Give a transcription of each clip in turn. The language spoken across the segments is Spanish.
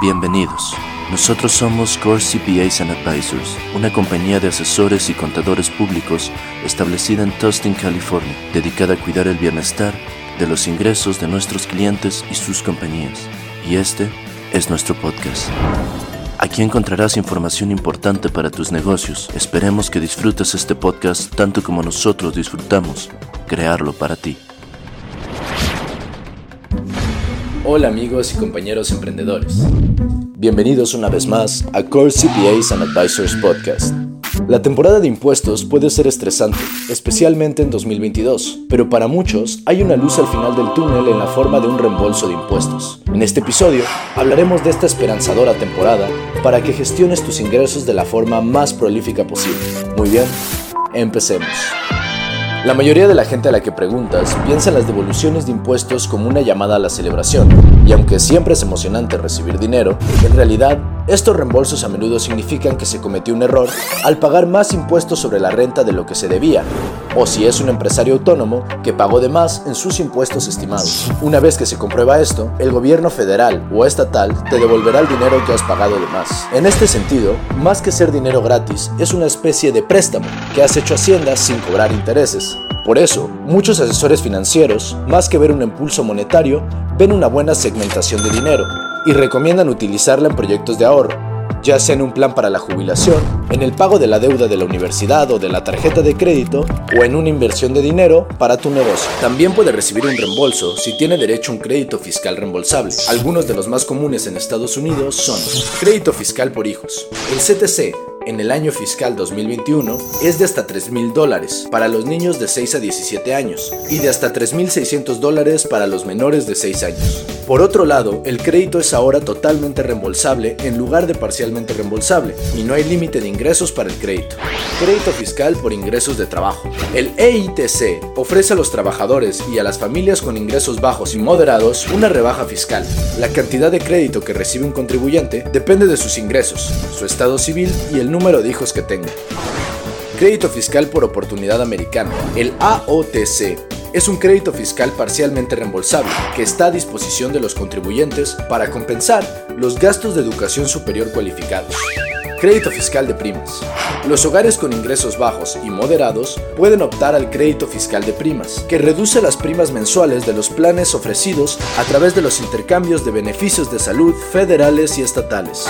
Bienvenidos. Nosotros somos Core CPAs and Advisors, una compañía de asesores y contadores públicos establecida en Tustin, California, dedicada a cuidar el bienestar de los ingresos de nuestros clientes y sus compañías. Y este es nuestro podcast. Aquí encontrarás información importante para tus negocios. Esperemos que disfrutes este podcast tanto como nosotros disfrutamos crearlo para ti. Hola amigos y compañeros emprendedores. Bienvenidos una vez más a Core CPAs and Advisors Podcast. La temporada de impuestos puede ser estresante, especialmente en 2022, pero para muchos hay una luz al final del túnel en la forma de un reembolso de impuestos. En este episodio hablaremos de esta esperanzadora temporada para que gestiones tus ingresos de la forma más prolífica posible. Muy bien, empecemos. La mayoría de la gente a la que preguntas piensa en las devoluciones de impuestos como una llamada a la celebración, y aunque siempre es emocionante recibir dinero, en realidad estos reembolsos a menudo significan que se cometió un error al pagar más impuestos sobre la renta de lo que se debía, o si es un empresario autónomo que pagó de más en sus impuestos estimados. Una vez que se comprueba esto, el gobierno federal o estatal te devolverá el dinero que has pagado de más. En este sentido, más que ser dinero gratis, es una especie de préstamo que has hecho Hacienda sin cobrar intereses. Por eso, muchos asesores financieros, más que ver un impulso monetario, ven una buena segmentación de dinero y recomiendan utilizarla en proyectos de ahorro, ya sea en un plan para la jubilación, en el pago de la deuda de la universidad o de la tarjeta de crédito, o en una inversión de dinero para tu negocio. También puede recibir un reembolso si tiene derecho a un crédito fiscal reembolsable. Algunos de los más comunes en Estados Unidos son crédito fiscal por hijos. El CTC en el año fiscal 2021 es de hasta 3 mil dólares para los niños de 6 a 17 años y de hasta 3.600 dólares para los menores de 6 años. Por otro lado, el crédito es ahora totalmente reembolsable en lugar de parcialmente reembolsable y no hay límite de ingresos para el crédito. Crédito fiscal por ingresos de trabajo. El EITC ofrece a los trabajadores y a las familias con ingresos bajos y moderados una rebaja fiscal. La cantidad de crédito que recibe un contribuyente depende de sus ingresos, su estado civil y el número de hijos que tenga. Crédito fiscal por oportunidad americana. El AOTC es un crédito fiscal parcialmente reembolsable que está a disposición de los contribuyentes para compensar los gastos de educación superior cualificados. Crédito fiscal de primas. Los hogares con ingresos bajos y moderados pueden optar al crédito fiscal de primas, que reduce las primas mensuales de los planes ofrecidos a través de los intercambios de beneficios de salud federales y estatales.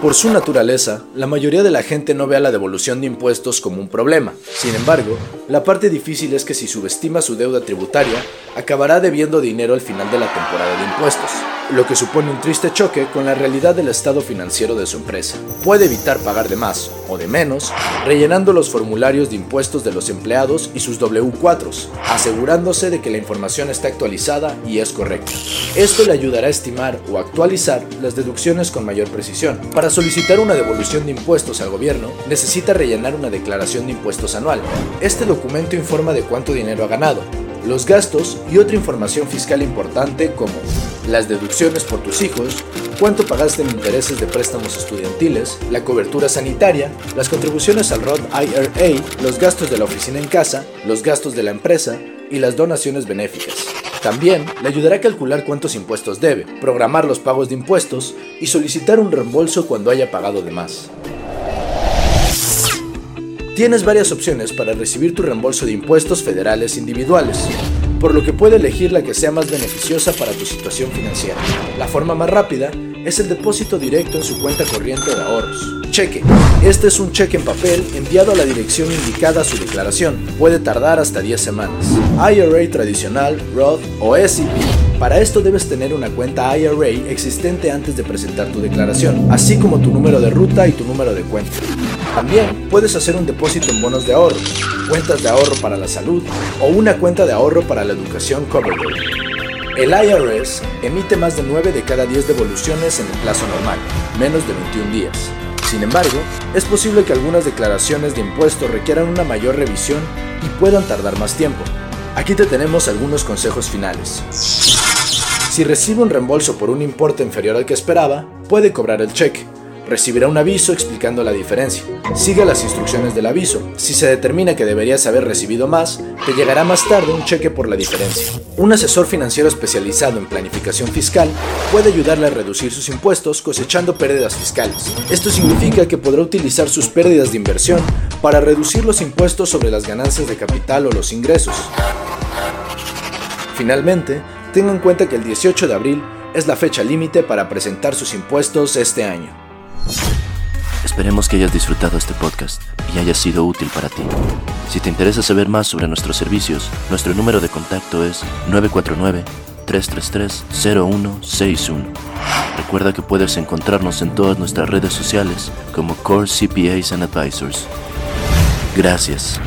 Por su naturaleza, la mayoría de la gente no ve a la devolución de impuestos como un problema. Sin embargo, la parte difícil es que si subestima su deuda tributaria, acabará debiendo dinero al final de la temporada de impuestos lo que supone un triste choque con la realidad del estado financiero de su empresa. Puede evitar pagar de más o de menos rellenando los formularios de impuestos de los empleados y sus W4s, asegurándose de que la información está actualizada y es correcta. Esto le ayudará a estimar o actualizar las deducciones con mayor precisión. Para solicitar una devolución de impuestos al gobierno, necesita rellenar una declaración de impuestos anual. Este documento informa de cuánto dinero ha ganado, los gastos y otra información fiscal importante como las deducciones por tus hijos, cuánto pagaste en intereses de préstamos estudiantiles, la cobertura sanitaria, las contribuciones al Roth IRA, los gastos de la oficina en casa, los gastos de la empresa y las donaciones benéficas. También le ayudará a calcular cuántos impuestos debe, programar los pagos de impuestos y solicitar un reembolso cuando haya pagado de más. Tienes varias opciones para recibir tu reembolso de impuestos federales individuales, por lo que puede elegir la que sea más beneficiosa para tu situación financiera. La forma más rápida es el depósito directo en su cuenta corriente de ahorros. Cheque. Este es un cheque en papel enviado a la dirección indicada a su declaración. Puede tardar hasta 10 semanas. IRA tradicional, Roth o SEP. Para esto debes tener una cuenta IRA existente antes de presentar tu declaración, así como tu número de ruta y tu número de cuenta. También puedes hacer un depósito en bonos de ahorro, cuentas de ahorro para la salud o una cuenta de ahorro para la educación Coverboard. El IRS emite más de 9 de cada 10 devoluciones en el plazo normal, menos de 21 días. Sin embargo, es posible que algunas declaraciones de impuestos requieran una mayor revisión y puedan tardar más tiempo. Aquí te tenemos algunos consejos finales. Si recibe un reembolso por un importe inferior al que esperaba, puede cobrar el cheque, recibirá un aviso explicando la diferencia. Siga las instrucciones del aviso. Si se determina que deberías haber recibido más, te llegará más tarde un cheque por la diferencia. Un asesor financiero especializado en planificación fiscal puede ayudarle a reducir sus impuestos cosechando pérdidas fiscales. Esto significa que podrá utilizar sus pérdidas de inversión para reducir los impuestos sobre las ganancias de capital o los ingresos. Finalmente, tenga en cuenta que el 18 de abril es la fecha límite para presentar sus impuestos este año. Esperemos que hayas disfrutado este podcast y haya sido útil para ti. Si te interesa saber más sobre nuestros servicios, nuestro número de contacto es 949-333-0161. Recuerda que puedes encontrarnos en todas nuestras redes sociales como Core CPAs and Advisors. Gracias.